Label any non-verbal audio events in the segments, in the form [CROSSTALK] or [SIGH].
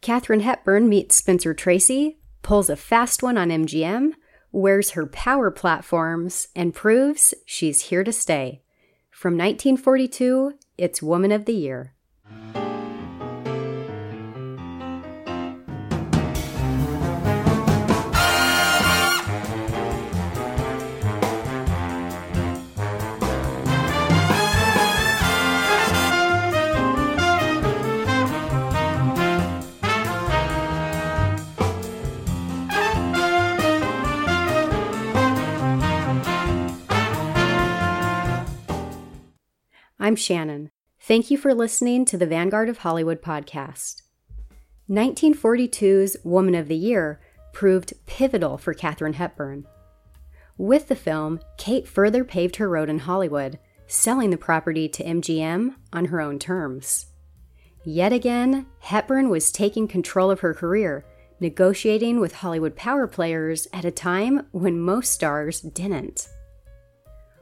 Katharine Hepburn meets Spencer Tracy, pulls a fast one on MGM, wears her power platforms, and proves she's here to stay. From 1942, it's Woman of the Year. I'm Shannon. Thank you for listening to the Vanguard of Hollywood podcast. 1942's Woman of the Year proved pivotal for Katharine Hepburn. With the film, Kate further paved her road in Hollywood, selling the property to MGM on her own terms. Yet again, Hepburn was taking control of her career, negotiating with Hollywood power players at a time when most stars didn't.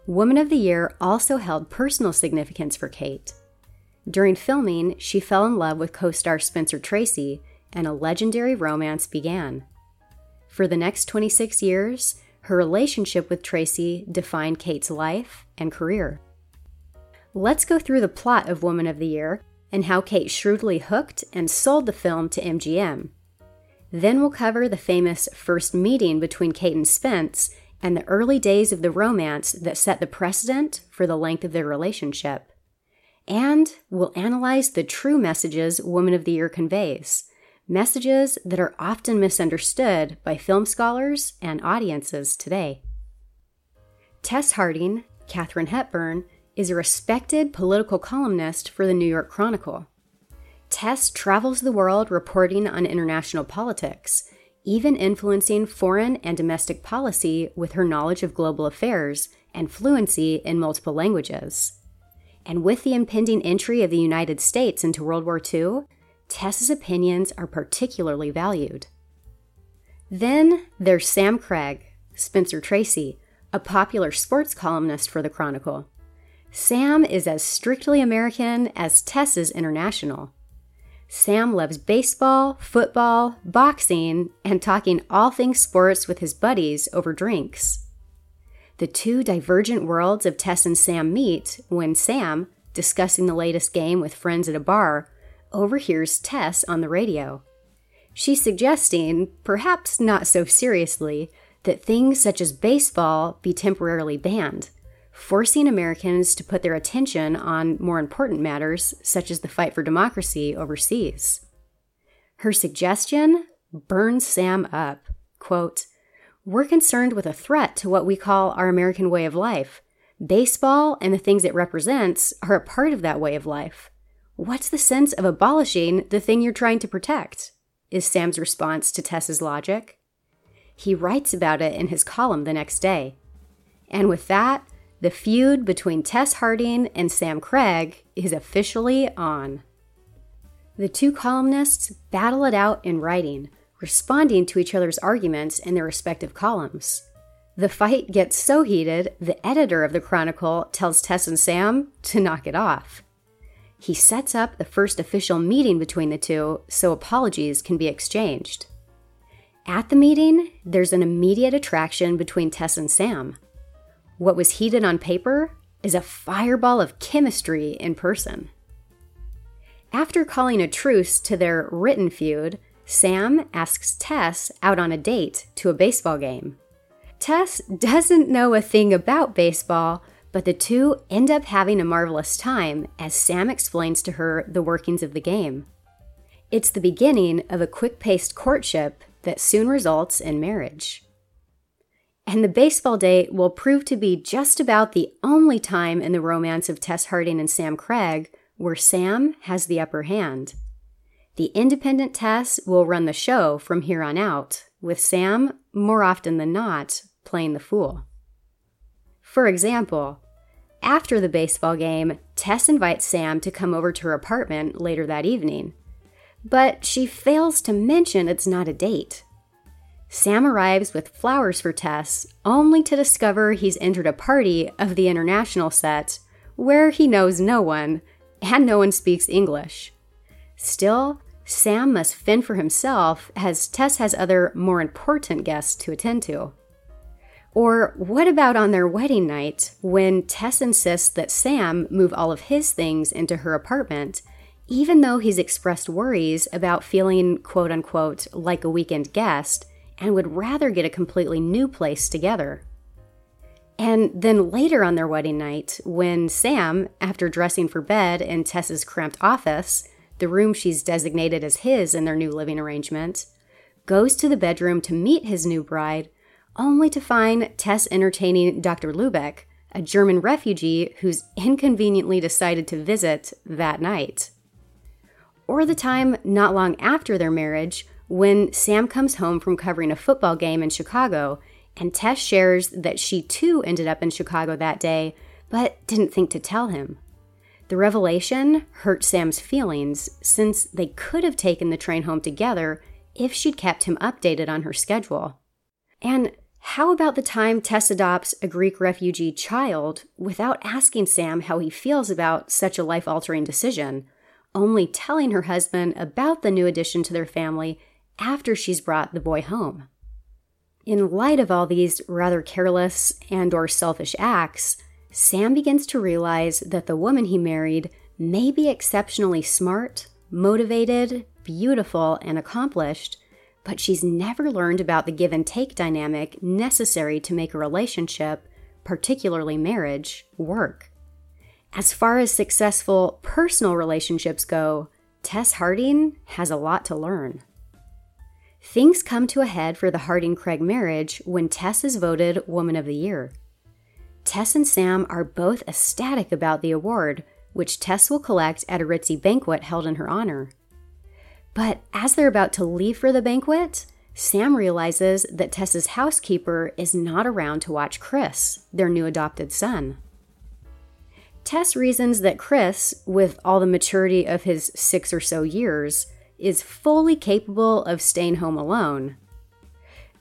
Woman of the Year also held personal significance for Kate. During filming, she fell in love with co star Spencer Tracy, and a legendary romance began. For the next 26 years, her relationship with Tracy defined Kate's life and career. Let's go through the plot of Woman of the Year and how Kate shrewdly hooked and sold the film to MGM. Then we'll cover the famous first meeting between Kate and Spence and the early days of the romance that set the precedent for the length of their relationship. And we'll analyze the true messages Woman of the Year conveys, messages that are often misunderstood by film scholars and audiences today. Tess Harding, Katharine Hepburn, is a respected political columnist for the New York Chronicle. Tess travels the world reporting on international politics even influencing foreign and domestic policy with her knowledge of global affairs and fluency in multiple languages. And with the impending entry of the United States into World War II, Tess's opinions are particularly valued. Then there's Sam Craig, Spencer Tracy, a popular sports columnist for the Chronicle. Sam is as strictly American as Tess is international. Sam loves baseball, football, boxing, and talking all things sports with his buddies over drinks. The two divergent worlds of Tess and Sam meet when Sam, discussing the latest game with friends at a bar, overhears Tess on the radio. She's suggesting, perhaps not so seriously, that things such as baseball be temporarily banned forcing Americans to put their attention on more important matters, such as the fight for democracy overseas. Her suggestion burns Sam up. Quote, We're concerned with a threat to what we call our American way of life. Baseball and the things it represents are a part of that way of life. What's the sense of abolishing the thing you're trying to protect? Is Sam's response to Tess's logic. He writes about it in his column the next day. And with that, the feud between Tess Harding and Sam Craig is officially on. The two columnists battle it out in writing, responding to each other's arguments in their respective columns. The fight gets so heated, the editor of the Chronicle tells Tess and Sam to knock it off. He sets up the first official meeting between the two so apologies can be exchanged. At the meeting, there's an immediate attraction between Tess and Sam. What was heated on paper is a fireball of chemistry in person. After calling a truce to their written feud, Sam asks Tess out on a date to a baseball game. Tess doesn't know a thing about baseball, but the two end up having a marvelous time as Sam explains to her the workings of the game. It's the beginning of a quick paced courtship that soon results in marriage. And the baseball date will prove to be just about the only time in the romance of Tess Harding and Sam Craig where Sam has the upper hand. The independent Tess will run the show from here on out, with Sam, more often than not, playing the fool. For example, after the baseball game, Tess invites Sam to come over to her apartment later that evening. But she fails to mention it's not a date. Sam arrives with flowers for Tess, only to discover he's entered a party of the international set where he knows no one and no one speaks English. Still, Sam must fend for himself as Tess has other more important guests to attend to. Or what about on their wedding night when Tess insists that Sam move all of his things into her apartment, even though he's expressed worries about feeling quote unquote like a weekend guest and would rather get a completely new place together? And then later on their wedding night, when Sam, after dressing for bed in Tess's cramped office, the room she's designated as his in their new living arrangement, goes to the bedroom to meet his new bride, only to find Tess entertaining Dr. Lubeck, a German refugee who's inconveniently decided to visit that night. Or the time not long after their marriage when Sam comes home from covering a football game in Chicago and Tess shares that she too ended up in Chicago that day, but didn't think to tell him. The revelation hurt Sam's feelings since they could have taken the train home together if she'd kept him updated on her schedule. And how about the time Tess adopts a Greek refugee child without asking Sam how he feels about such a life altering decision, only telling her husband about the new addition to their family after she's brought the boy home? In light of all these rather careless and or selfish acts, Sam begins to realize that the woman he married may be exceptionally smart, motivated, beautiful, and accomplished, but she's never learned about the give and take dynamic necessary to make a relationship, particularly marriage, work. As far as successful personal relationships go, Tess Harding has a lot to learn. Things come to a head for the Harding Craig marriage when Tess is voted Woman of the Year. Tess and Sam are both ecstatic about the award, which Tess will collect at a ritzy banquet held in her honor. But as they're about to leave for the banquet, Sam realizes that Tess's housekeeper is not around to watch Chris, their new adopted son. Tess reasons that Chris, with all the maturity of his six or so years, is fully capable of staying home alone.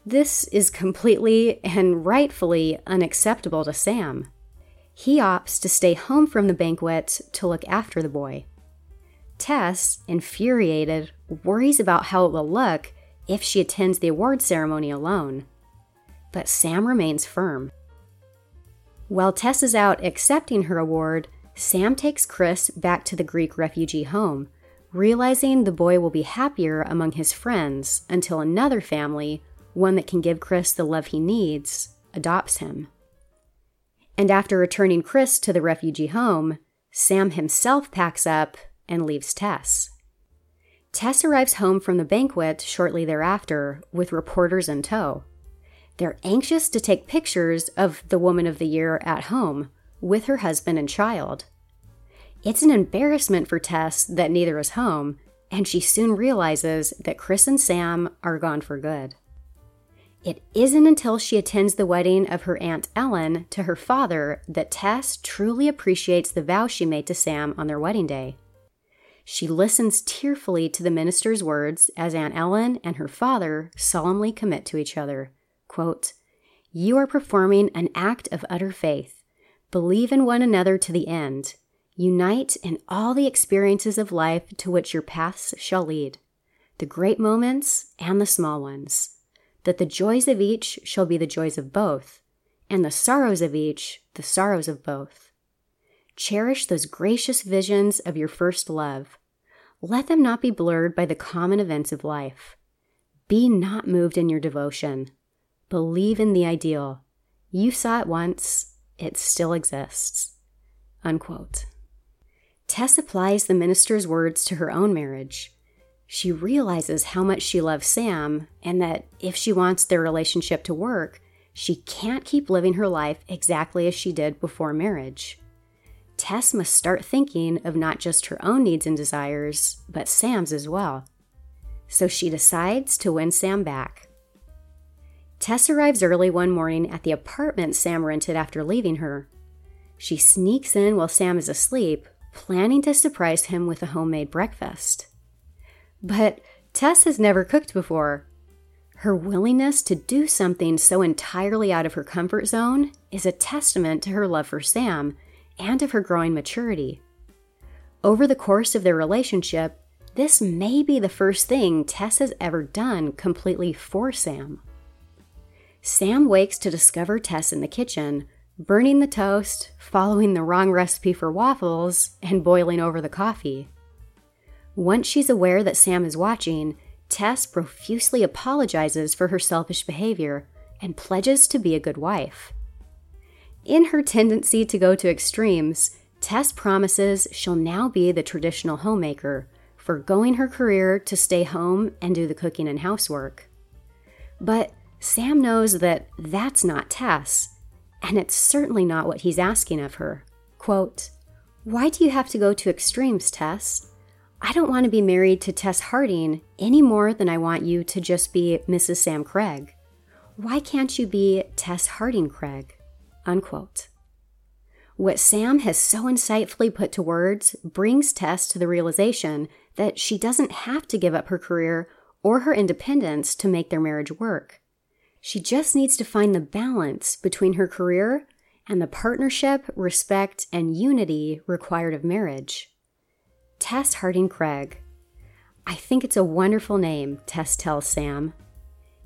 This is completely and rightfully unacceptable to Sam. He opts to stay home from the banquet to look after the boy. Tess, infuriated, worries about how it will look if she attends the award ceremony alone. But Sam remains firm. While Tess is out accepting her award, Sam takes Chris back to the Greek refugee home, realizing the boy will be happier among his friends until another family, one that can give Chris the love he needs, adopts him. And after returning Chris to the refugee home, Sam himself packs up and leaves Tess. Tess arrives home from the banquet shortly thereafter with reporters in tow. They're anxious to take pictures of the Woman of the Year at home with her husband and child. It's an embarrassment for Tess that neither is home, and she soon realizes that Chris and Sam are gone for good. It isn't until she attends the wedding of her Aunt Ellen to her father that Tess truly appreciates the vow she made to Sam on their wedding day. She listens tearfully to the minister's words as Aunt Ellen and her father solemnly commit to each other. Quote, You are performing an act of utter faith. Believe in one another to the end. Unite in all the experiences of life to which your paths shall lead, the great moments and the small ones, that the joys of each shall be the joys of both, and the sorrows of each the sorrows of both. Cherish those gracious visions of your first love. Let them not be blurred by the common events of life. Be not moved in your devotion. Believe in the ideal. You saw it once, it still exists. Unquote. Tess applies the minister's words to her own marriage. She realizes how much she loves Sam and that if she wants their relationship to work, she can't keep living her life exactly as she did before marriage. Tess must start thinking of not just her own needs and desires, but Sam's as well. So she decides to win Sam back. Tess arrives early one morning at the apartment Sam rented after leaving her. She sneaks in while Sam is asleep, planning to surprise him with a homemade breakfast. But Tess has never cooked before. Her willingness to do something so entirely out of her comfort zone is a testament to her love for Sam and of her growing maturity. Over the course of their relationship, this may be the first thing Tess has ever done completely for Sam. Sam wakes to discover Tess in the kitchen, burning the toast, following the wrong recipe for waffles, and boiling over the coffee. Once she's aware that Sam is watching, Tess profusely apologizes for her selfish behavior and pledges to be a good wife. In her tendency to go to extremes, Tess promises she'll now be the traditional homemaker, forgoing her career to stay home and do the cooking and housework. But Sam knows that that's not Tess, and it's certainly not what he's asking of her. Quote, Why do you have to go to extremes, Tess? I don't want to be married to Tess Harding any more than I want you to just be Mrs. Sam Craig. Why can't you be Tess Harding Craig? Unquote. What Sam has so insightfully put to words brings Tess to the realization that she doesn't have to give up her career or her independence to make their marriage work. She just needs to find the balance between her career and the partnership, respect, and unity required of marriage. Tess Harding Craig. I think it's a wonderful name, Tess tells Sam.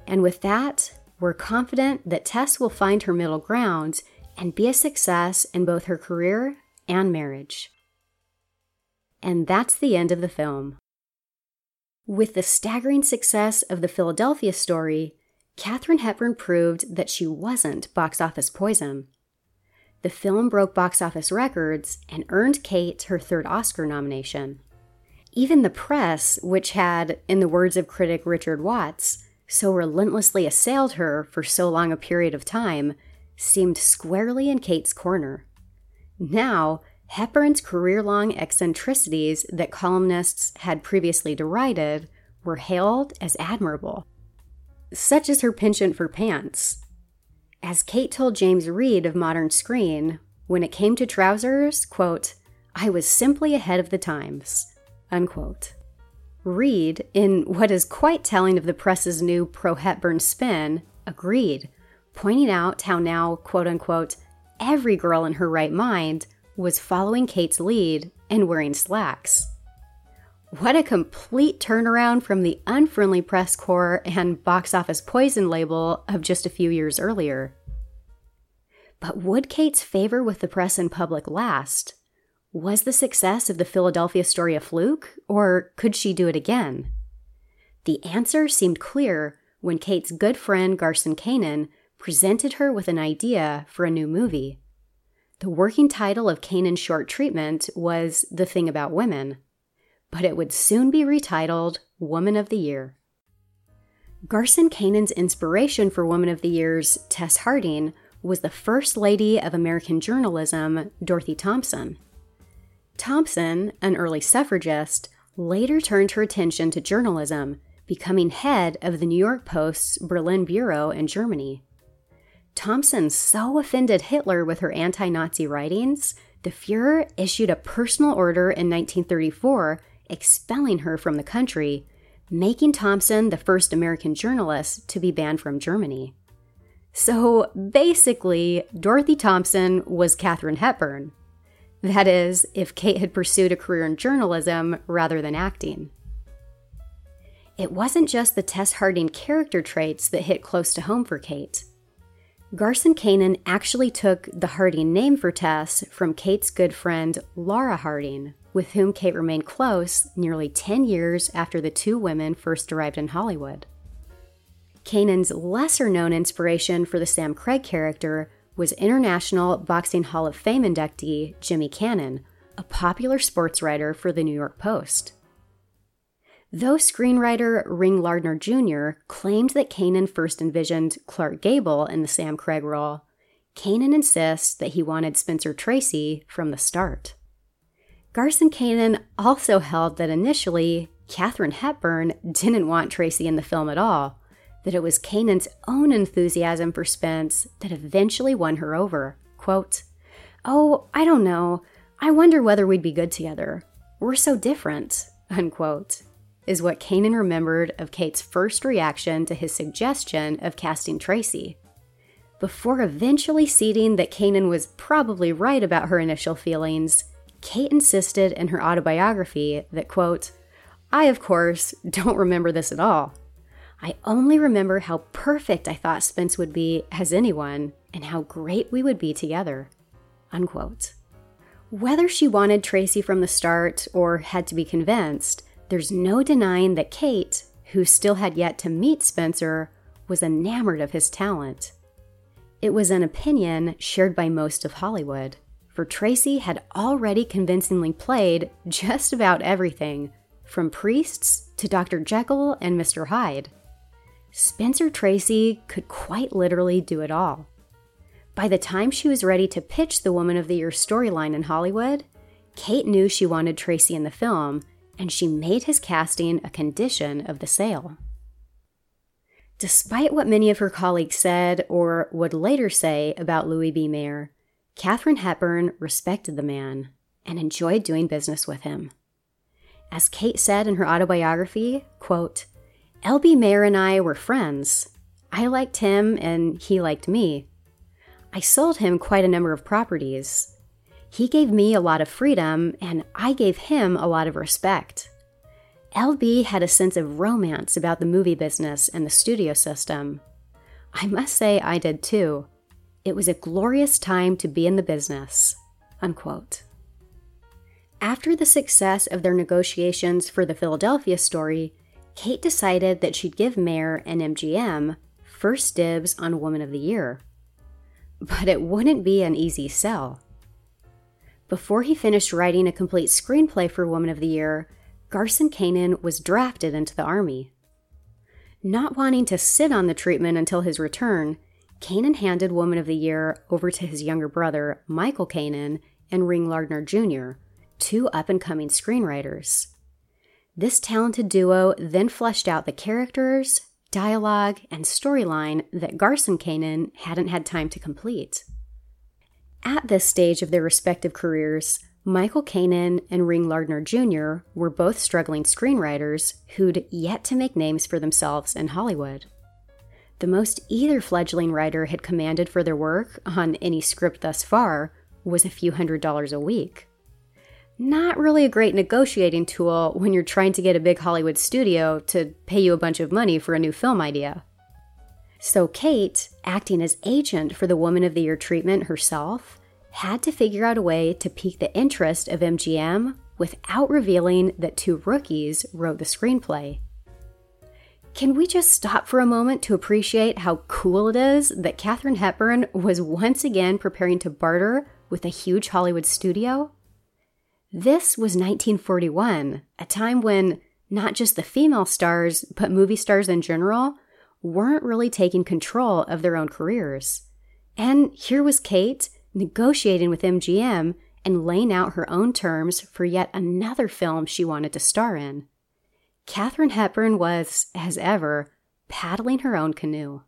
And with that, we're confident that Tess will find her middle ground and be a success in both her career and marriage. And that's the end of the film. With the staggering success of the Philadelphia story, Katharine Hepburn proved that she wasn't box office poison. The film broke box office records and earned Kate her third Oscar nomination. Even the press, which had, in the words of critic Richard Watts, so relentlessly assailed her for so long a period of time, seemed squarely in Kate's corner. Now, Hepburn's career long eccentricities that columnists had previously derided were hailed as admirable, such as her penchant for pants. As Kate told James Reed of Modern Screen, when it came to trousers, quote, I was simply ahead of the times, unquote. Reed, in what is quite telling of the press's new pro Hepburn spin, agreed, pointing out how now, quote unquote, every girl in her right mind was following Kate's lead and wearing slacks. What a complete turnaround from the unfriendly press corps and box office poison label of just a few years earlier. But would Kate's favor with the press and public last? Was the success of the Philadelphia story a fluke, or could she do it again? The answer seemed clear when Kate's good friend Garson Kanin presented her with an idea for a new movie. The working title of Kanin's short treatment was The Thing About Women, but it would soon be retitled Woman of the Year. Garson Kanin's inspiration for Woman of the Year's Tess Harding was the First Lady of American Journalism, Dorothy Thompson. Thompson, an early suffragist, later turned her attention to journalism, becoming head of the New York Post's Berlin Bureau in Germany. Thompson so offended Hitler with her anti Nazi writings, the Fuhrer issued a personal order in 1934 expelling her from the country, making Thompson the first American journalist to be banned from Germany. So basically, Dorothy Thompson was Katharine Hepburn. That is, if Kate had pursued a career in journalism rather than acting. It wasn't just the Tess Harding character traits that hit close to home for Kate. Garson Kanin actually took the Harding name for Tess from Kate's good friend Laura Harding, with whom Kate remained close nearly 10 years after the two women first arrived in Hollywood. Kanin's lesser known inspiration for the Sam Craig character was International Boxing Hall of Fame inductee Jimmy Cannon, a popular sports writer for the New York Post. Though screenwriter Ring Lardner Jr. claimed that Kanin first envisioned Clark Gable in the Sam Craig role, Kanin insists that he wanted Spencer Tracy from the start. Garson Kanin also held that initially Katharine Hepburn didn't want Tracy in the film at all, that it was Kanin's own enthusiasm for Spence that eventually won her over. Quote, Oh, I don't know. I wonder whether we'd be good together. We're so different, [LAUGHS] unquote, is what Kanin remembered of Kate's first reaction to his suggestion of casting Tracy. Before eventually ceding that Kanin was probably right about her initial feelings, Kate insisted in her autobiography that, quote, I, of course, don't remember this at all. I only remember how perfect I thought Spence would be as anyone and how great we would be together. Unquote. Whether she wanted Tracy from the start or had to be convinced, there's no denying that Kate, who still had yet to meet Spencer, was enamored of his talent. It was an opinion shared by most of Hollywood, for Tracy had already convincingly played just about everything, from priests to Dr. Jekyll and Mr. Hyde. Spencer Tracy could quite literally do it all. By the time she was ready to pitch the Woman of the Year storyline in Hollywood, Kate knew she wanted Tracy in the film, and she made his casting a condition of the sale. Despite what many of her colleagues said or would later say about Louis B. Mayer, Katharine Hepburn respected the man and enjoyed doing business with him. As Kate said in her autobiography, quote, L.B. Mayer and I were friends. I liked him and he liked me. I sold him quite a number of properties. He gave me a lot of freedom, and I gave him a lot of respect. LB had a sense of romance about the movie business and the studio system. I must say I did too. It was a glorious time to be in the business. Unquote. After the success of their negotiations for the Philadelphia story, Kate decided that she'd give Mayer and MGM first dibs on Woman of the Year but it wouldn't be an easy sell. Before he finished writing a complete screenplay for Woman of the Year, Garson Kanin was drafted into the Army. Not wanting to sit on the treatment until his return, Kanin handed Woman of the Year over to his younger brother, Michael Kanin, and Ring Lardner Jr., two up and coming screenwriters. This talented duo then fleshed out the characters, dialogue, and storyline that Garson Kanin hadn't had time to complete. At this stage of their respective careers, Michael Kanin and Ring Lardner Jr. were both struggling screenwriters who'd yet to make names for themselves in Hollywood. The most either fledgling writer had commanded for their work on any script thus far was a few hundred dollars a week not really a great negotiating tool when you're trying to get a big Hollywood studio to pay you a bunch of money for a new film idea. So, Kate, acting as agent for the Woman of the Year treatment herself, had to figure out a way to pique the interest of MGM without revealing that two rookies wrote the screenplay. Can we just stop for a moment to appreciate how cool it is that Katharine Hepburn was once again preparing to barter with a huge Hollywood studio? This was 1941, a time when not just the female stars, but movie stars in general, weren't really taking control of their own careers. And here was Kate negotiating with MGM and laying out her own terms for yet another film she wanted to star in. Katharine Hepburn was, as ever, paddling her own canoe.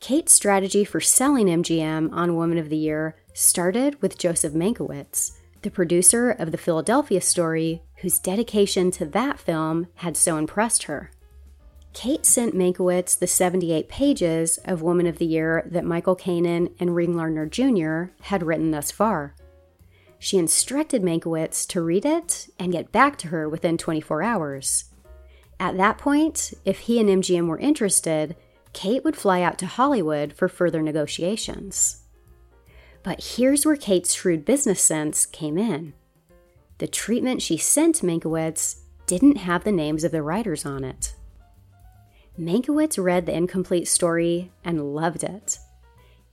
Kate's strategy for selling MGM on Woman of the Year started with Joseph Mankiewicz, the producer of the Philadelphia story, whose dedication to that film had so impressed her. Kate sent Mankiewicz the 78 pages of Woman of the Year that Michael Kanin and Ring Lardner Jr. had written thus far. She instructed Mankiewicz to read it and get back to her within 24 hours. At that point, if he and MGM were interested, Kate would fly out to Hollywood for further negotiations. But here's where Kate's shrewd business sense came in. The treatment she sent Mankiewicz didn't have the names of the writers on it. Mankiewicz read the incomplete story and loved it.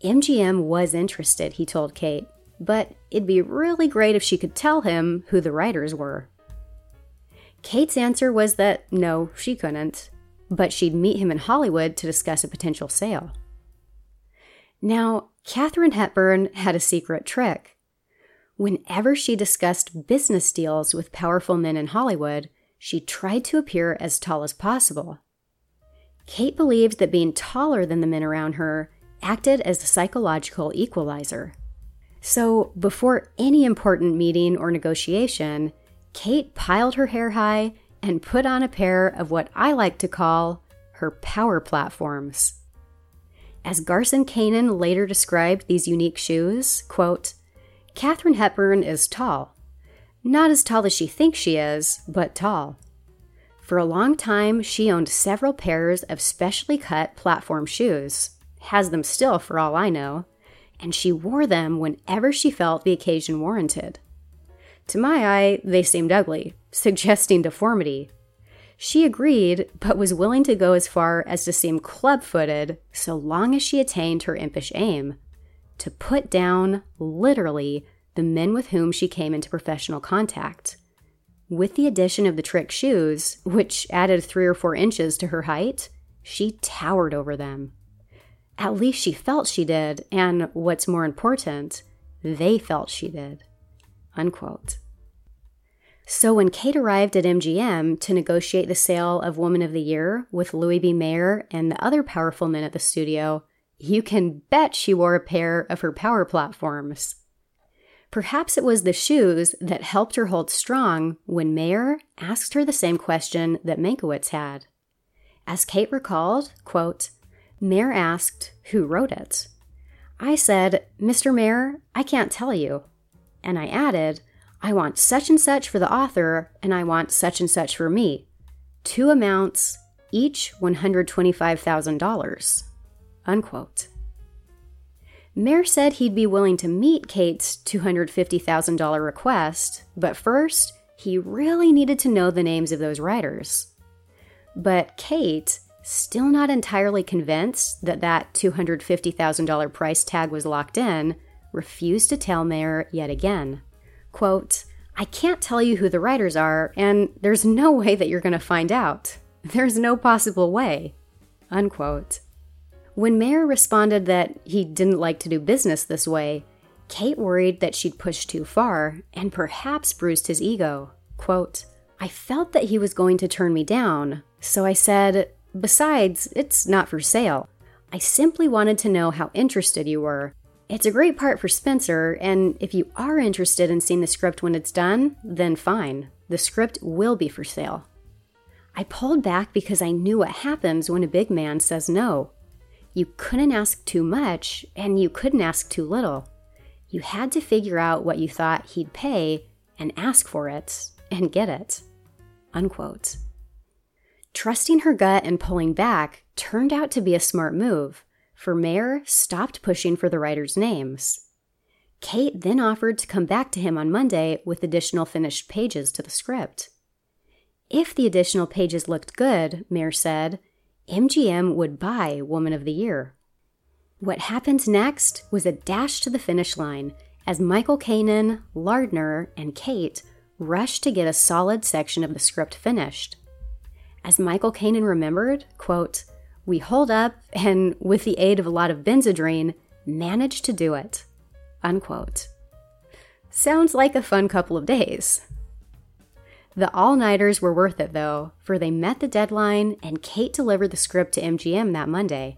MGM was interested, he told Kate, but it'd be really great if she could tell him who the writers were. Kate's answer was that no, she couldn't, but she'd meet him in Hollywood to discuss a potential sale. Now, Katharine Hepburn had a secret trick. Whenever she discussed business deals with powerful men in Hollywood, she tried to appear as tall as possible. Kate believed that being taller than the men around her acted as a psychological equalizer. So, before any important meeting or negotiation, Kate piled her hair high and put on a pair of what I like to call her power platforms. As Garson Kanin later described these unique shoes, quote, Katharine Hepburn is tall. Not as tall as she thinks she is, but tall. For a long time, she owned several pairs of specially cut platform shoes, has them still for all I know, and she wore them whenever she felt the occasion warranted. To my eye, they seemed ugly, [LAUGHS] suggesting deformity. She agreed, but was willing to go as far as to seem club footed so long as she attained her impish aim to put down, literally, the men with whom she came into professional contact. With the addition of the trick shoes, which added three or four inches to her height, she towered over them. At least she felt she did, and what's more important, they felt she did. Unquote. So when Kate arrived at MGM to negotiate the sale of Woman of the Year with Louis B. Mayer and the other powerful men at the studio, you can bet she wore a pair of her power platforms. Perhaps it was the shoes that helped her hold strong when Mayer asked her the same question that Mankiewicz had. As Kate recalled, quote, Mayer asked, Who wrote it? I said, Mr. Mayer, I can't tell you. And I added, I want such and such for the author, and I want such and such for me. Two amounts, each $125,000. Unquote. Mayer said he'd be willing to meet Kate's $250,000 request, but first, he really needed to know the names of those writers. But Kate, still not entirely convinced that that $250,000 price tag was locked in, refused to tell Mayer yet again. Quote, I can't tell you who the writers are, and there's no way that you're going to find out. There's no possible way. Unquote. When Mayer responded that he didn't like to do business this way, Kate worried that she'd pushed too far and perhaps bruised his ego. Quote, I felt that he was going to turn me down, so I said, Besides, it's not for sale. I simply wanted to know how interested you were. It's a great part for Spencer, and if you are interested in seeing the script when it's done, then fine. The script will be for sale. I pulled back because I knew what happens when a big man says no. You couldn't ask too much, and you couldn't ask too little. You had to figure out what you thought he'd pay and ask for it and get it. Unquote. Trusting her gut and pulling back turned out to be a smart move for Mayer stopped pushing for the writers' names. Kate then offered to come back to him on Monday with additional finished pages to the script. If the additional pages looked good, Mayer said, MGM would buy Woman of the Year. What happened next was a dash to the finish line as Michael Kanin, Lardner, and Kate rushed to get a solid section of the script finished. As Michael Kanin remembered, quote, we hold up and, with the aid of a lot of Benzedrine, manage to do it. Unquote. Sounds like a fun couple of days. The all nighters were worth it, though, for they met the deadline and Kate delivered the script to MGM that Monday.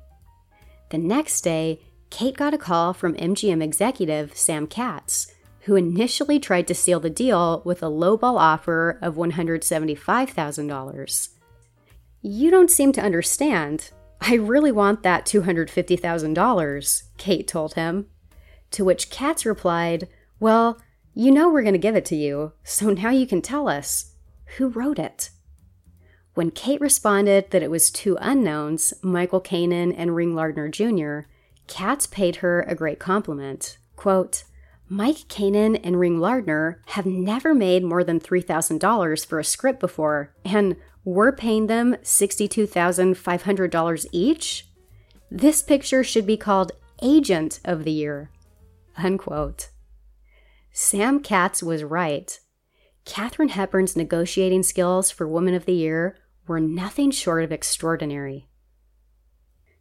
The next day, Kate got a call from MGM executive Sam Katz, who initially tried to seal the deal with a lowball offer of $175,000. You don't seem to understand, I really want that $250,000, Kate told him. To which Katz replied, Well, you know we're going to give it to you, so now you can tell us. Who wrote it? When Kate responded that it was two unknowns, Michael Kanin and Ring Lardner Jr., Katz paid her a great compliment. Quote, Mike Kanin and Ring Lardner have never made more than $3,000 for a script before, and we're paying them $62,500 each? This picture should be called Agent of the Year. Unquote. Sam Katz was right. Katharine Hepburn's negotiating skills for Woman of the Year were nothing short of extraordinary.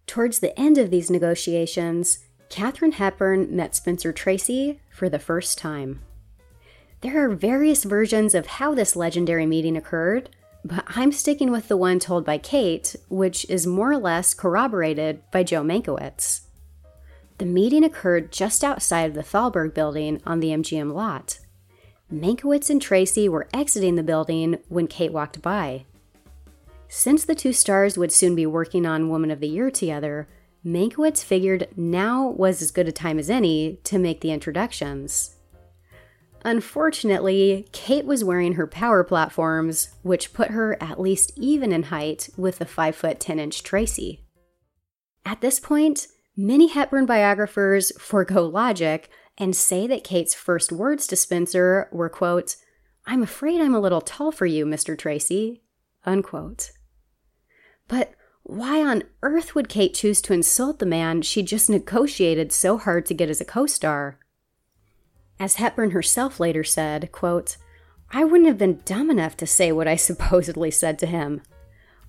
Towards the end of these negotiations, Katharine Hepburn met Spencer Tracy for the first time. There are various versions of how this legendary meeting occurred, but I'm sticking with the one told by Kate, which is more or less corroborated by Joe Mankiewicz. The meeting occurred just outside of the Thalberg building on the MGM lot. Mankiewicz and Tracy were exiting the building when Kate walked by. Since the two stars would soon be working on Woman of the Year together, Mankiewicz figured now was as good a time as any to make the introductions. Unfortunately, Kate was wearing her power platforms, which put her at least even in height with the 5 foot 10 inch Tracy. At this point, many Hepburn biographers forego logic and say that Kate's first words to Spencer were, quote, I'm afraid I'm a little tall for you, Mr. Tracy, unquote. But why on earth would Kate choose to insult the man she just negotiated so hard to get as a co star? As Hepburn herself later said, quote, I wouldn't have been dumb enough to say what I [LAUGHS] supposedly said to him.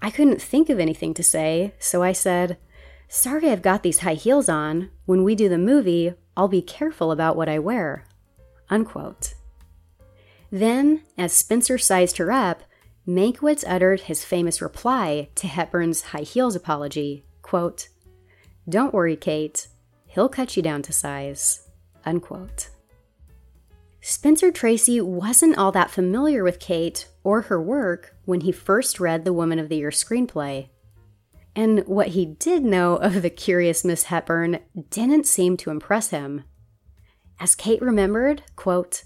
I couldn't think of anything to say, so I said, Sorry I've got these high heels on. When we do the movie, I'll be careful about what I wear. Unquote. Then, as Spencer sized her up, Mankiewicz uttered his famous reply to Hepburn's high heels apology quote, Don't worry, Kate. He'll cut you down to size. Unquote. Spencer Tracy wasn't all that familiar with Kate or her work when he first read the Woman of the Year screenplay. And what he did know of the curious Miss Hepburn didn't seem to impress him. As Kate remembered, quote,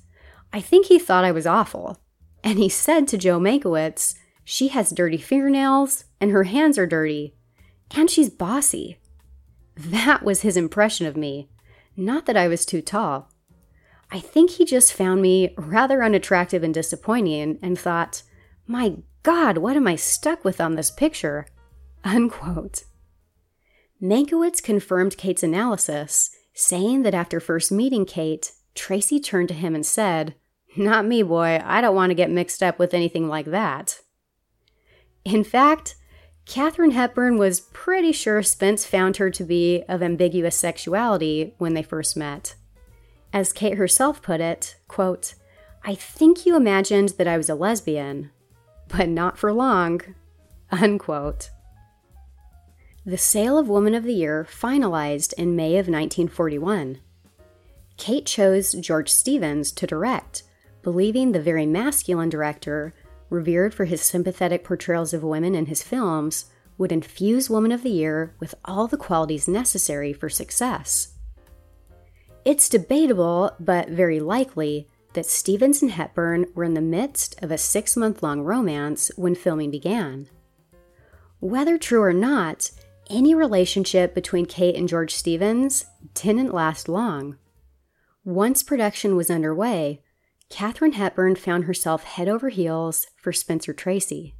I think he thought I was awful. And he said to Joe Mankiewicz, She has dirty fingernails, and her hands are dirty, and she's bossy. That was his impression of me. Not that I was too tall. I think he just found me rather unattractive and disappointing and thought, my God, what am I stuck with on this picture? [LAUGHS] Unquote. Mankiewicz confirmed Kate's analysis, saying that after first meeting Kate, Tracy turned to him and said, Not me, boy, I don't want to get mixed up with anything like that. In fact, Katharine Hepburn was pretty sure Spence found her to be of ambiguous sexuality when they first met. As Kate herself put it, quote, I think you imagined that I was a lesbian, but not for long. Unquote. The sale of Woman of the Year finalized in May of 1941. Kate chose George Stevens to direct, believing the very masculine director, revered for his sympathetic portrayals of women in his films, would infuse Woman of the Year with all the qualities necessary for success. It's debatable, but very likely, that Stevens and Hepburn were in the midst of a six month long romance when filming began. Whether true or not, any relationship between Kate and George Stevens didn't last long. Once production was underway, Katharine Hepburn found herself head over heels for Spencer Tracy.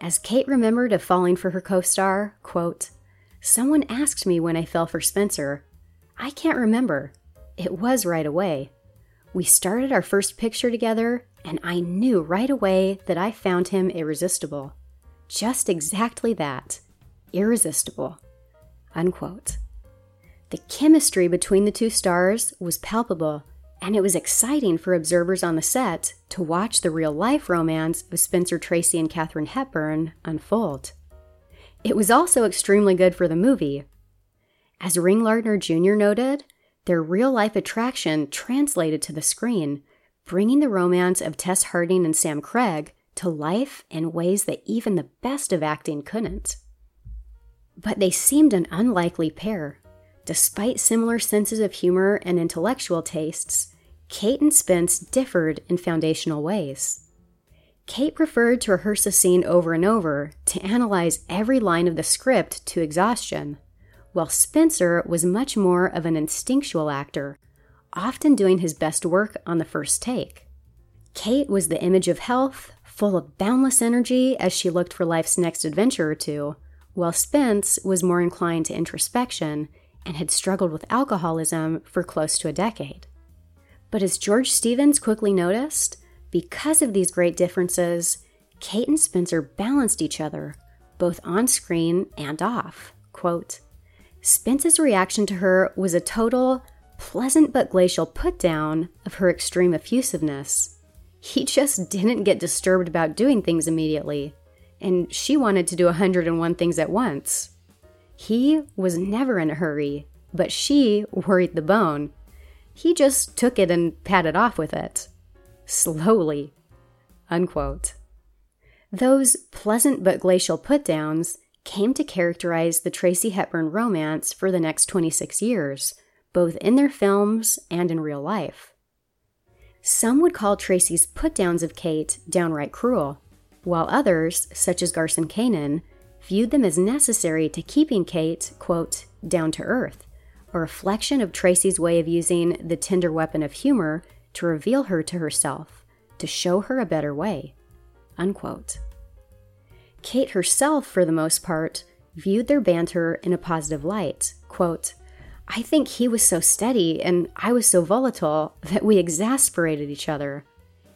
As Kate remembered of falling for her co star, quote, Someone asked me when I fell for Spencer, I can't remember. It was right away. We started our first picture together, and I knew right away that I found him irresistible. Just exactly that irresistible. Unquote. The chemistry between the two stars was palpable, and it was exciting for observers on the set to watch the real life romance of Spencer Tracy and Katharine Hepburn unfold. It was also extremely good for the movie, as Ring Lardner Jr. noted, their real life attraction translated to the screen, bringing the romance of Tess Harding and Sam Craig to life in ways that even the best of acting couldn't. But they seemed an unlikely pair. Despite similar senses of humor and intellectual tastes, Kate and Spence differed in foundational ways. Kate preferred to rehearse a scene over and over to analyze every line of the script to exhaustion while Spencer was much more of an instinctual actor, often doing his best work on the first take. Kate was the image of health, full of boundless energy as she looked for life's next adventure or two, while Spence was more inclined to introspection and had struggled with alcoholism for close to a decade. But as George Stevens quickly noticed, because of these great differences, Kate and Spencer balanced each other, both on screen and off. Quote, Spence's reaction to her was a total, pleasant but glacial put down of her extreme effusiveness. He just didn't get disturbed about doing things immediately, and she wanted to do a 101 things at once. He was never in a hurry, but she worried the bone. He just took it and padded off with it. Slowly. Unquote. Those pleasant but glacial put downs came to characterize the Tracy Hepburn romance for the next 26 years, both in their films and in real life. Some would call Tracy's put downs of Kate downright cruel, while others, such as Garson Kanin, viewed them as necessary to keeping Kate, quote, down to earth, a reflection of Tracy's way of using the tender weapon of humor to reveal her to herself, to show her a better way, unquote. Kate herself, for the most part, viewed their banter in a positive light. Quote, I think he was so steady and I was so volatile that we exasperated each other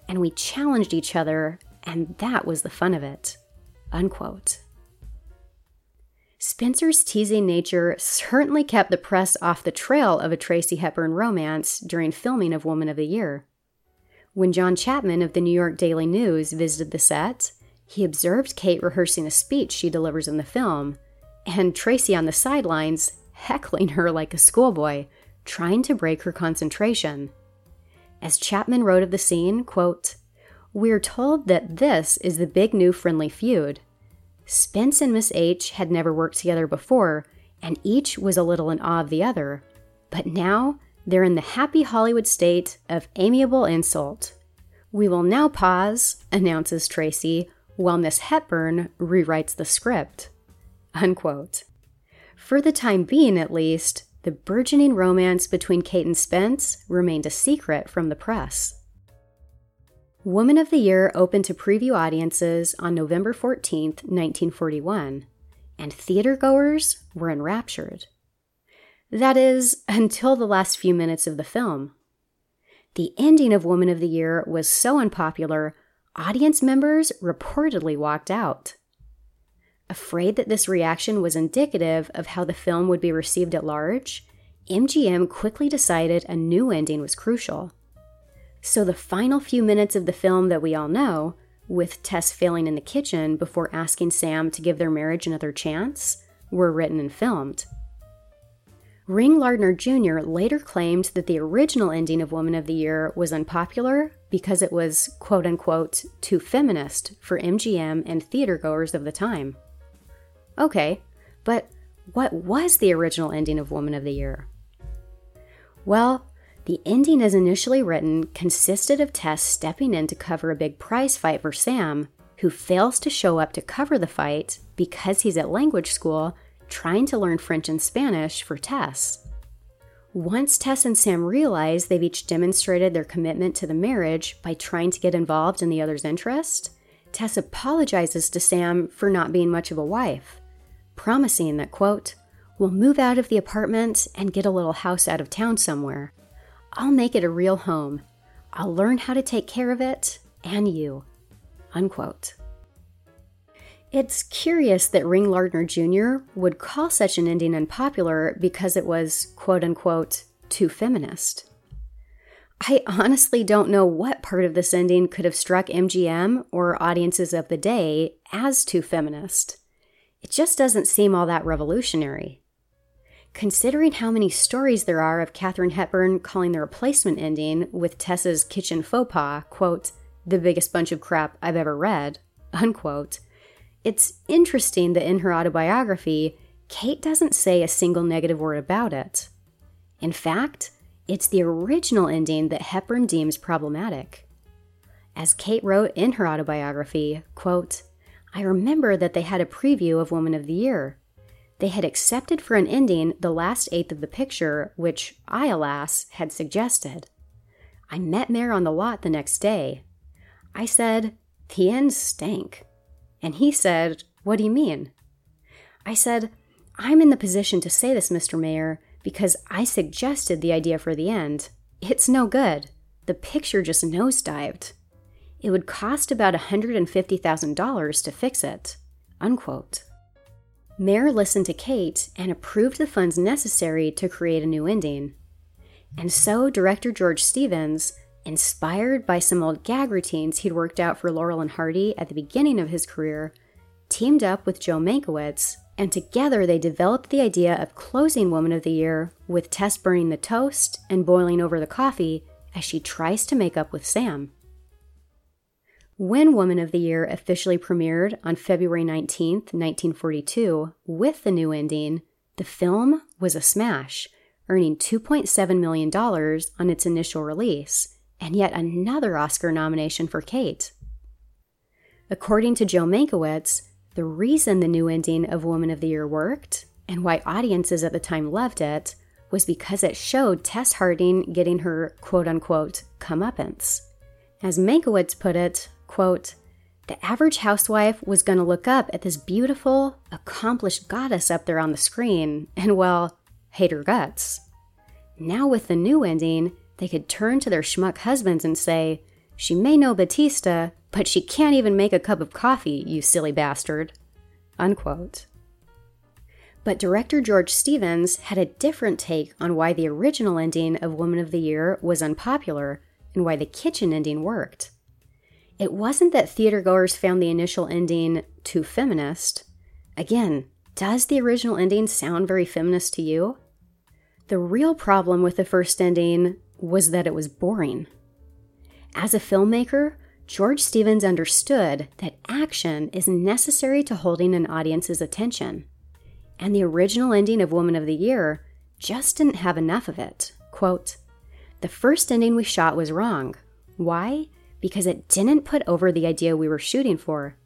and we challenged each other, and that was the fun of it. Unquote. Spencer's teasing nature certainly kept the press off the trail of a Tracy Hepburn romance during filming of Woman of the Year. When John Chapman of the New York Daily News visited the set, he observed Kate rehearsing a speech she delivers in the film, and Tracy on the sidelines heckling her like a schoolboy, trying to break her concentration. As Chapman wrote of the scene, quote, We're told that this is the big new friendly feud Spence and Miss H had never worked together before, and each was a little in awe of the other. But now they're in the happy Hollywood state of amiable insult. We will now pause, announces Tracy, while Miss Hepburn rewrites the script. Unquote. For the time being, at least, the burgeoning romance between Kate and Spence remained a secret from the press. Woman of the Year opened to preview audiences on November 14, 1941, and theatergoers were enraptured. That is, until the last few minutes of the film. The ending of Woman of the Year was so unpopular, audience members reportedly walked out. Afraid that this reaction was indicative of how the film would be received at large, MGM quickly decided a new ending was crucial. So, the final few minutes of the film that we all know, with Tess failing in the kitchen before asking Sam to give their marriage another chance, were written and filmed. Ring Lardner Jr. later claimed that the original ending of Woman of the Year was unpopular because it was, quote unquote, too feminist for MGM and theatergoers of the time. Okay, but what was the original ending of Woman of the Year? Well, the ending, as initially written, consisted of Tess stepping in to cover a big prize fight for Sam, who fails to show up to cover the fight because he's at language school trying to learn French and Spanish for Tess. Once Tess and Sam realize they've each demonstrated their commitment to the marriage by trying to get involved in the other's interest, Tess apologizes to Sam for not being much of a wife, promising that, quote, we'll move out of the apartment and get a little house out of town somewhere. I'll make it a real home. I'll learn how to take care of it and you. Unquote. It's curious that Ring Lardner Jr. would call such an ending unpopular because it was, quote unquote, too feminist. I honestly don't know what part of this ending could have struck MGM or audiences of the day as too feminist. It just doesn't seem all that revolutionary. Considering how many stories there are of Katharine Hepburn calling the replacement ending with Tessa's kitchen faux pas, quote, the biggest bunch of crap I've ever read, unquote, it's interesting that in her autobiography, Kate doesn't say a single negative word about it. In fact, it's the original ending that Hepburn deems problematic. As Kate wrote in her autobiography, quote, I remember that they had a preview of Woman of the Year. They had accepted for an ending the last eighth of the picture, which I, alas, had suggested. I met Mayer on the lot the next day. I said, The end stank. And he said, What do you mean? I said, I'm in the position to say this, Mr. Mayer, because I suggested the idea for the end. It's no good. The picture just nosedived. It would cost about $150,000 to fix it. Unquote. Mayer listened to Kate and approved the funds necessary to create a new ending. And so, director George Stevens, inspired by some old gag routines he'd worked out for Laurel and Hardy at the beginning of his career, teamed up with Joe Mankiewicz, and together they developed the idea of closing Woman of the Year with Tess burning the toast and boiling over the coffee as she tries to make up with Sam. When Woman of the Year officially premiered on February 19, 1942, with the new ending, the film was a smash, earning $2.7 million on its initial release and yet another Oscar nomination for Kate. According to Joe Mankiewicz, the reason the new ending of Woman of the Year worked, and why audiences at the time loved it, was because it showed Tess Harding getting her quote unquote comeuppance. As Mankiewicz put it, quote, the average housewife was going to look up at this beautiful, accomplished goddess up there on the screen and, well, hate her guts. Now, with the new ending, they could turn to their schmuck husbands and say, She may know Batista, but she can't even make a cup of coffee, you silly bastard. Unquote. But director George Stevens had a different take on why the original ending of Woman of the Year was unpopular and why the kitchen ending worked. It wasn't that theatergoers found the initial ending too feminist. Again, does the original ending sound very feminist to you? The real problem with the first ending was that it was boring. As a filmmaker, George Stevens understood that action is necessary to holding an audience's attention. And the original ending of Woman of the Year just didn't have enough of it. Quote, the first ending we shot was wrong. Why? Because it didn't put over the idea we were shooting for.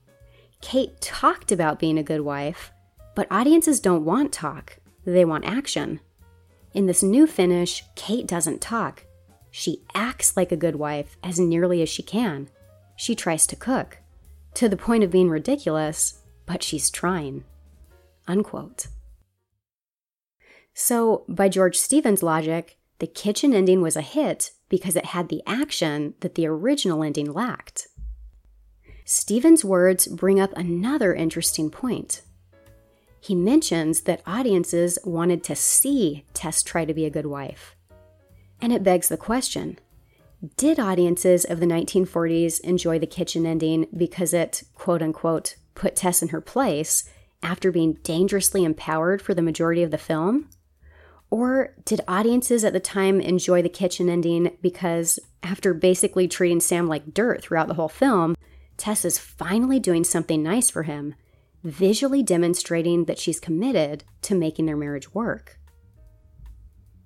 Kate talked about being a good wife, but audiences don't want talk, they want action. In this new finish, Kate doesn't talk. She acts like a good wife as nearly as she can. She tries to cook, to the point of being ridiculous, but she's trying. Unquote. So, by George Stevens' logic, the kitchen ending was a hit because it had the action that the original ending lacked. Stevens' words bring up another interesting point. He mentions that audiences wanted to see Tess try to be a good wife. And it begs the question did audiences of the 1940s enjoy the kitchen ending because it, quote unquote, put Tess in her place after being dangerously empowered for the majority of the film? Or did audiences at the time enjoy the kitchen ending because, after basically treating Sam like dirt throughout the whole film, Tess is finally doing something nice for him, visually demonstrating that she's committed to making their marriage work?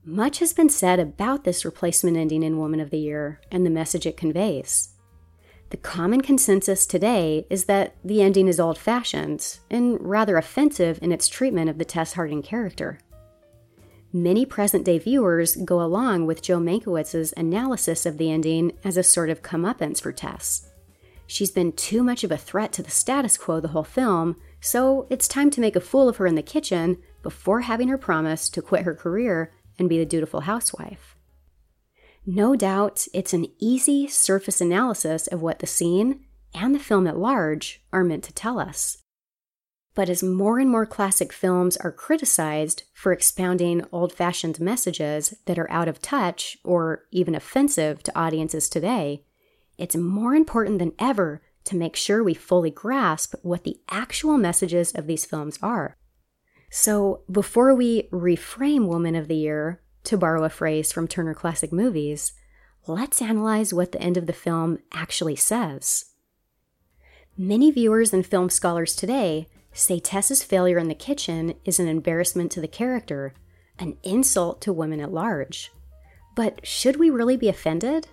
Much has been said about this replacement ending in Woman of the Year and the message it conveys. The common consensus today is that the ending is old fashioned and rather offensive in its treatment of the Tess Harding character. Many present day viewers go along with Joe Mankiewicz's analysis of the ending as a sort of comeuppance for Tess. She's been too much of a threat to the status quo the whole film, so it's time to make a fool of her in the kitchen before having her promise to quit her career and be the dutiful housewife. No doubt it's an easy surface analysis of what the scene and the film at large are meant to tell us. But as more and more classic films are criticized for expounding old fashioned messages that are out of touch or even offensive to audiences today, it's more important than ever to make sure we fully grasp what the actual messages of these films are. So, before we reframe Woman of the Year, to borrow a phrase from Turner Classic Movies, let's analyze what the end of the film actually says. Many viewers and film scholars today say Tess's failure in the kitchen is an embarrassment to the character, an insult to women at large. But should we really be offended?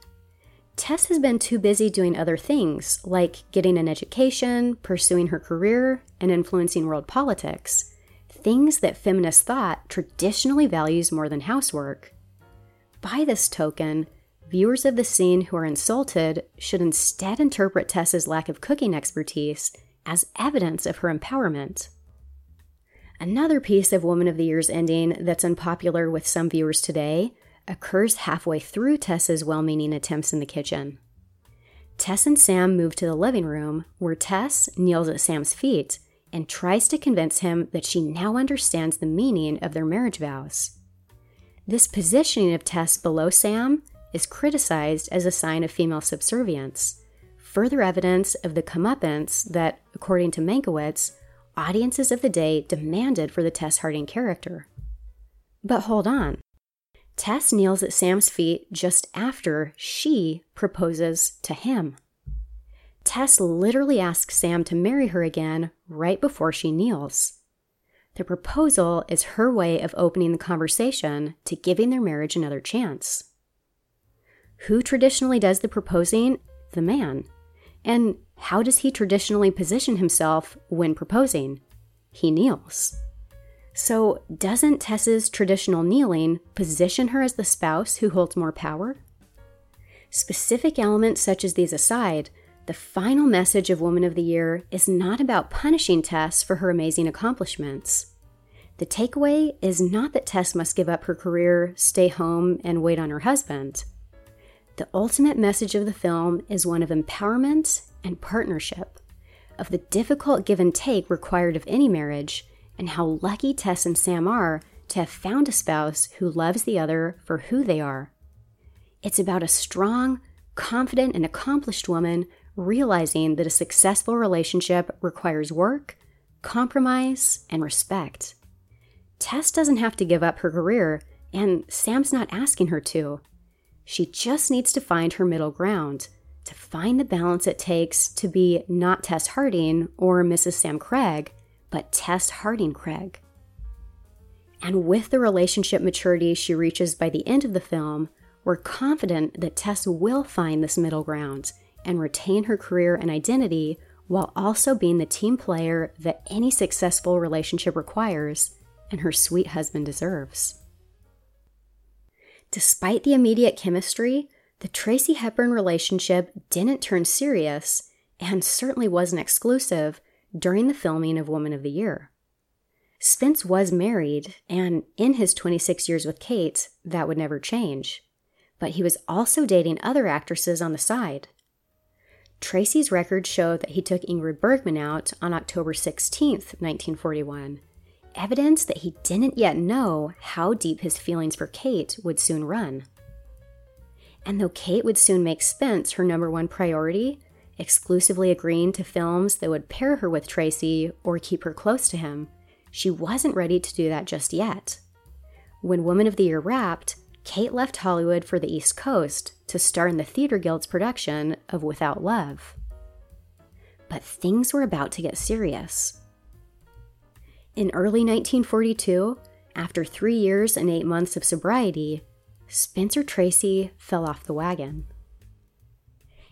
Tess has been too busy doing other things, like getting an education, pursuing her career, and influencing world politics things that feminist thought traditionally values more than housework. By this token, viewers of the scene who are insulted should instead interpret Tessa's lack of cooking expertise as evidence of her empowerment. Another piece of Woman of the Year's ending that's unpopular with some viewers today occurs halfway through Tessa's well meaning attempts in the kitchen. Tess and Sam move to the living room, where Tess kneels at Sam's feet and tries to convince him that she now understands the meaning of their marriage vows. This positioning of Tess below Sam is criticized as a sign of female subservience, further evidence of the comeuppance that, according to Mankiewicz, audiences of the day demanded for the Tess Harding character. But hold on. Tess kneels at Sam's feet just after she proposes to him. Tess literally asks Sam to marry her again right before she kneels. The proposal is her way of opening the conversation to giving their marriage another chance. who traditionally does the proposing? The man. And how does he traditionally position himself when proposing? He kneels. So, doesn't Tess's traditional kneeling position her as the spouse who holds more power? Specific elements such as these aside, the final message of Woman of the Year is not about punishing Tess for her amazing accomplishments. The takeaway is not that Tess must give up her career, stay home, and wait on her husband. The ultimate message of the film is one of empowerment and partnership, of the difficult give and take required of any marriage, and how lucky Tess and Sam are to have found a spouse who loves the other for who they are. It's about a strong, confident, and accomplished woman realizing that a successful relationship requires work, compromise, and respect. Tess doesn't have to give up her career, and Sam's not asking her to. She just needs to find her middle ground, to find the balance it takes to be not Tess Harding or Mrs. Sam Craig, but Tess Harding Craig. And with the relationship maturity she reaches by the end of the film, we're confident that Tess will find this middle ground and retain her career and identity while also being the team player that any successful relationship requires and her sweet husband deserves. Despite the immediate chemistry, the Tracy Hepburn relationship didn't turn serious and certainly wasn't exclusive during the filming of Woman of the Year. Spence was married, and in his 26 years with Kate, that would never change but he was also dating other actresses on the side. Tracy's records show that he took Ingrid Bergman out on October 16, 1941, evidence that he didn't yet know how deep his feelings for Kate would soon run. And though Kate would soon make Spence her number one priority, exclusively agreeing to films that would pair her with Tracy or keep her close to him, she wasn't ready to do that just yet. When Woman of the Year wrapped, Kate left Hollywood for the East Coast to star in the Theater Guild's production of Without Love. But things were about to get serious. In early 1942, after three years and eight months of sobriety, Spencer Tracy fell off the wagon.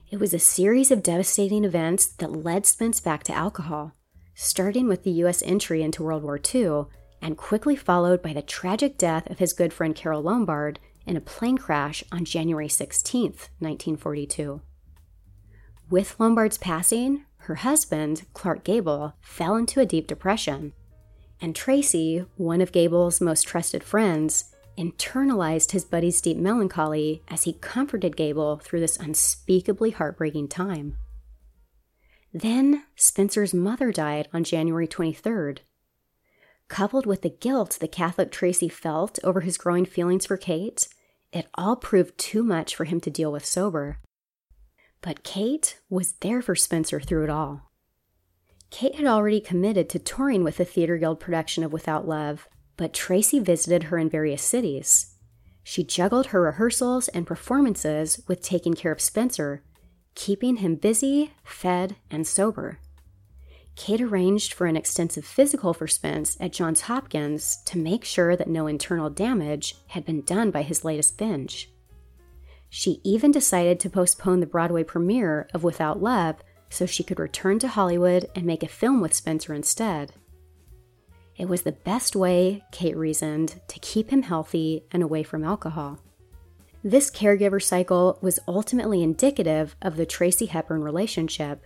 It was a series of devastating events that led Spence back to alcohol, starting with the U.S. entry into World War II and quickly followed by the tragic death of his good friend Carole Lombard in a plane crash on January 16, 1942. With Lombard's passing, her husband, Clark Gable, fell into a deep depression, and Tracy, one of Gable's most trusted friends, internalized his buddy's deep melancholy as he comforted Gable through this unspeakably heartbreaking time. Then Spencer's mother died on January 23rd, coupled with the guilt the Catholic Tracy felt over his growing feelings for Kate, it all proved too much for him to deal with sober. But Kate was there for Spencer through it all. Kate had already committed to touring with the Theater Guild production of Without Love, but Tracy visited her in various cities. She juggled her rehearsals and performances with taking care of Spencer, keeping him busy, fed, and sober. Kate arranged for an extensive physical for Spence at Johns Hopkins to make sure that no internal damage had been done by his latest binge. She even decided to postpone the Broadway premiere of Without Love so she could return to Hollywood and make a film with Spencer instead. It was the best way, Kate reasoned, to keep him healthy and away from alcohol. This caregiver cycle was ultimately indicative of the Tracy Hepburn relationship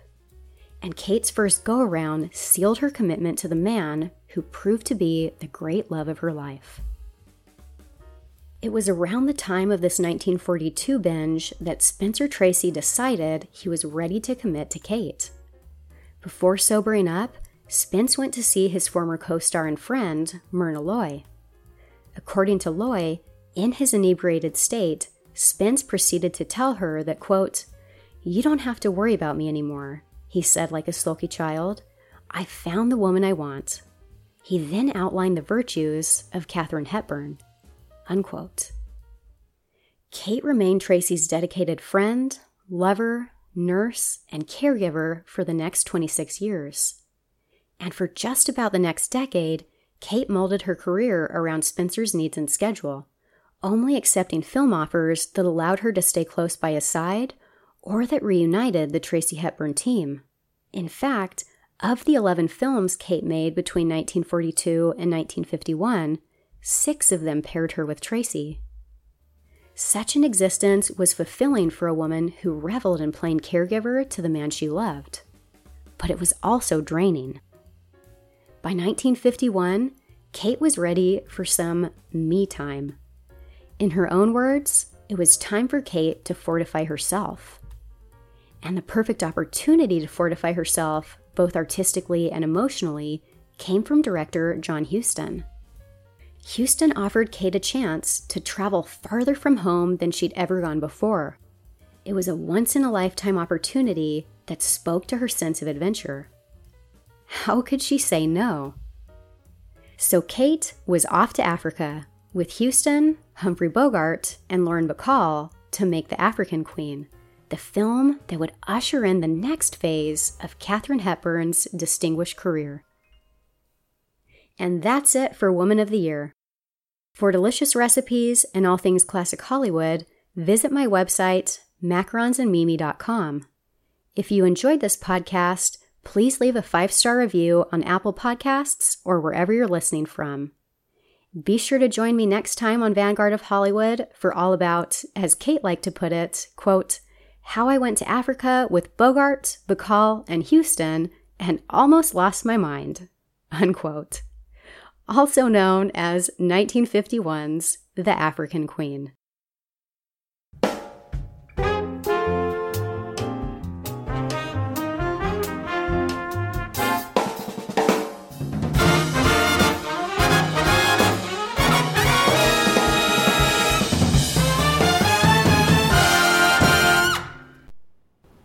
and Kate's first go around sealed her commitment to the man who proved to be the great love of her life. It was around the time of this 1942 binge that Spencer Tracy decided he was ready to commit to Kate. Before sobering up, Spence went to see his former co star and friend, Myrna Loy. According to Loy, in his inebriated state, Spence proceeded to tell her that, quote, You don't have to worry about me anymore he said like a sulky child. I found the woman I want. He then outlined the virtues of Katharine Hepburn. Unquote. Kate remained Tracy's dedicated friend, lover, nurse, and caregiver for the next 26 years. And for just about the next decade, Kate molded her career around Spencer's needs and schedule, only accepting film offers that allowed her to stay close by his side or that reunited the Tracy Hepburn team. In fact, of the 11 films Kate made between 1942 and 1951, six of them paired her with Tracy. Such an existence was fulfilling for a woman who reveled in playing caregiver to the man she loved. But it was also draining. By 1951, Kate was ready for some me time. In her own words, it was time for Kate to fortify herself. And the perfect opportunity to fortify herself, both artistically and emotionally, came from director John Huston. Huston offered Kate a chance to travel farther from home than she'd ever gone before. It was a once in a lifetime opportunity that spoke to her sense of adventure. How could she say no? So Kate was off to Africa with Huston, Humphrey Bogart, and Lauren Bacall to make The African Queen, the film that would usher in the next phase of Katharine Hepburn's distinguished career. And that's it for Woman of the Year. For delicious recipes and all things classic Hollywood, visit my website, macaronsandmimi.com. If you enjoyed this podcast, please leave a five star review on Apple Podcasts or wherever you're listening from. Be sure to join me next time on Vanguard of Hollywood for all about, as Kate liked to put it, quote, how I went to Africa with Bogart, Bacall, and Huston, and almost lost my mind, [LAUGHS] unquote also known as 1951's The African Queen.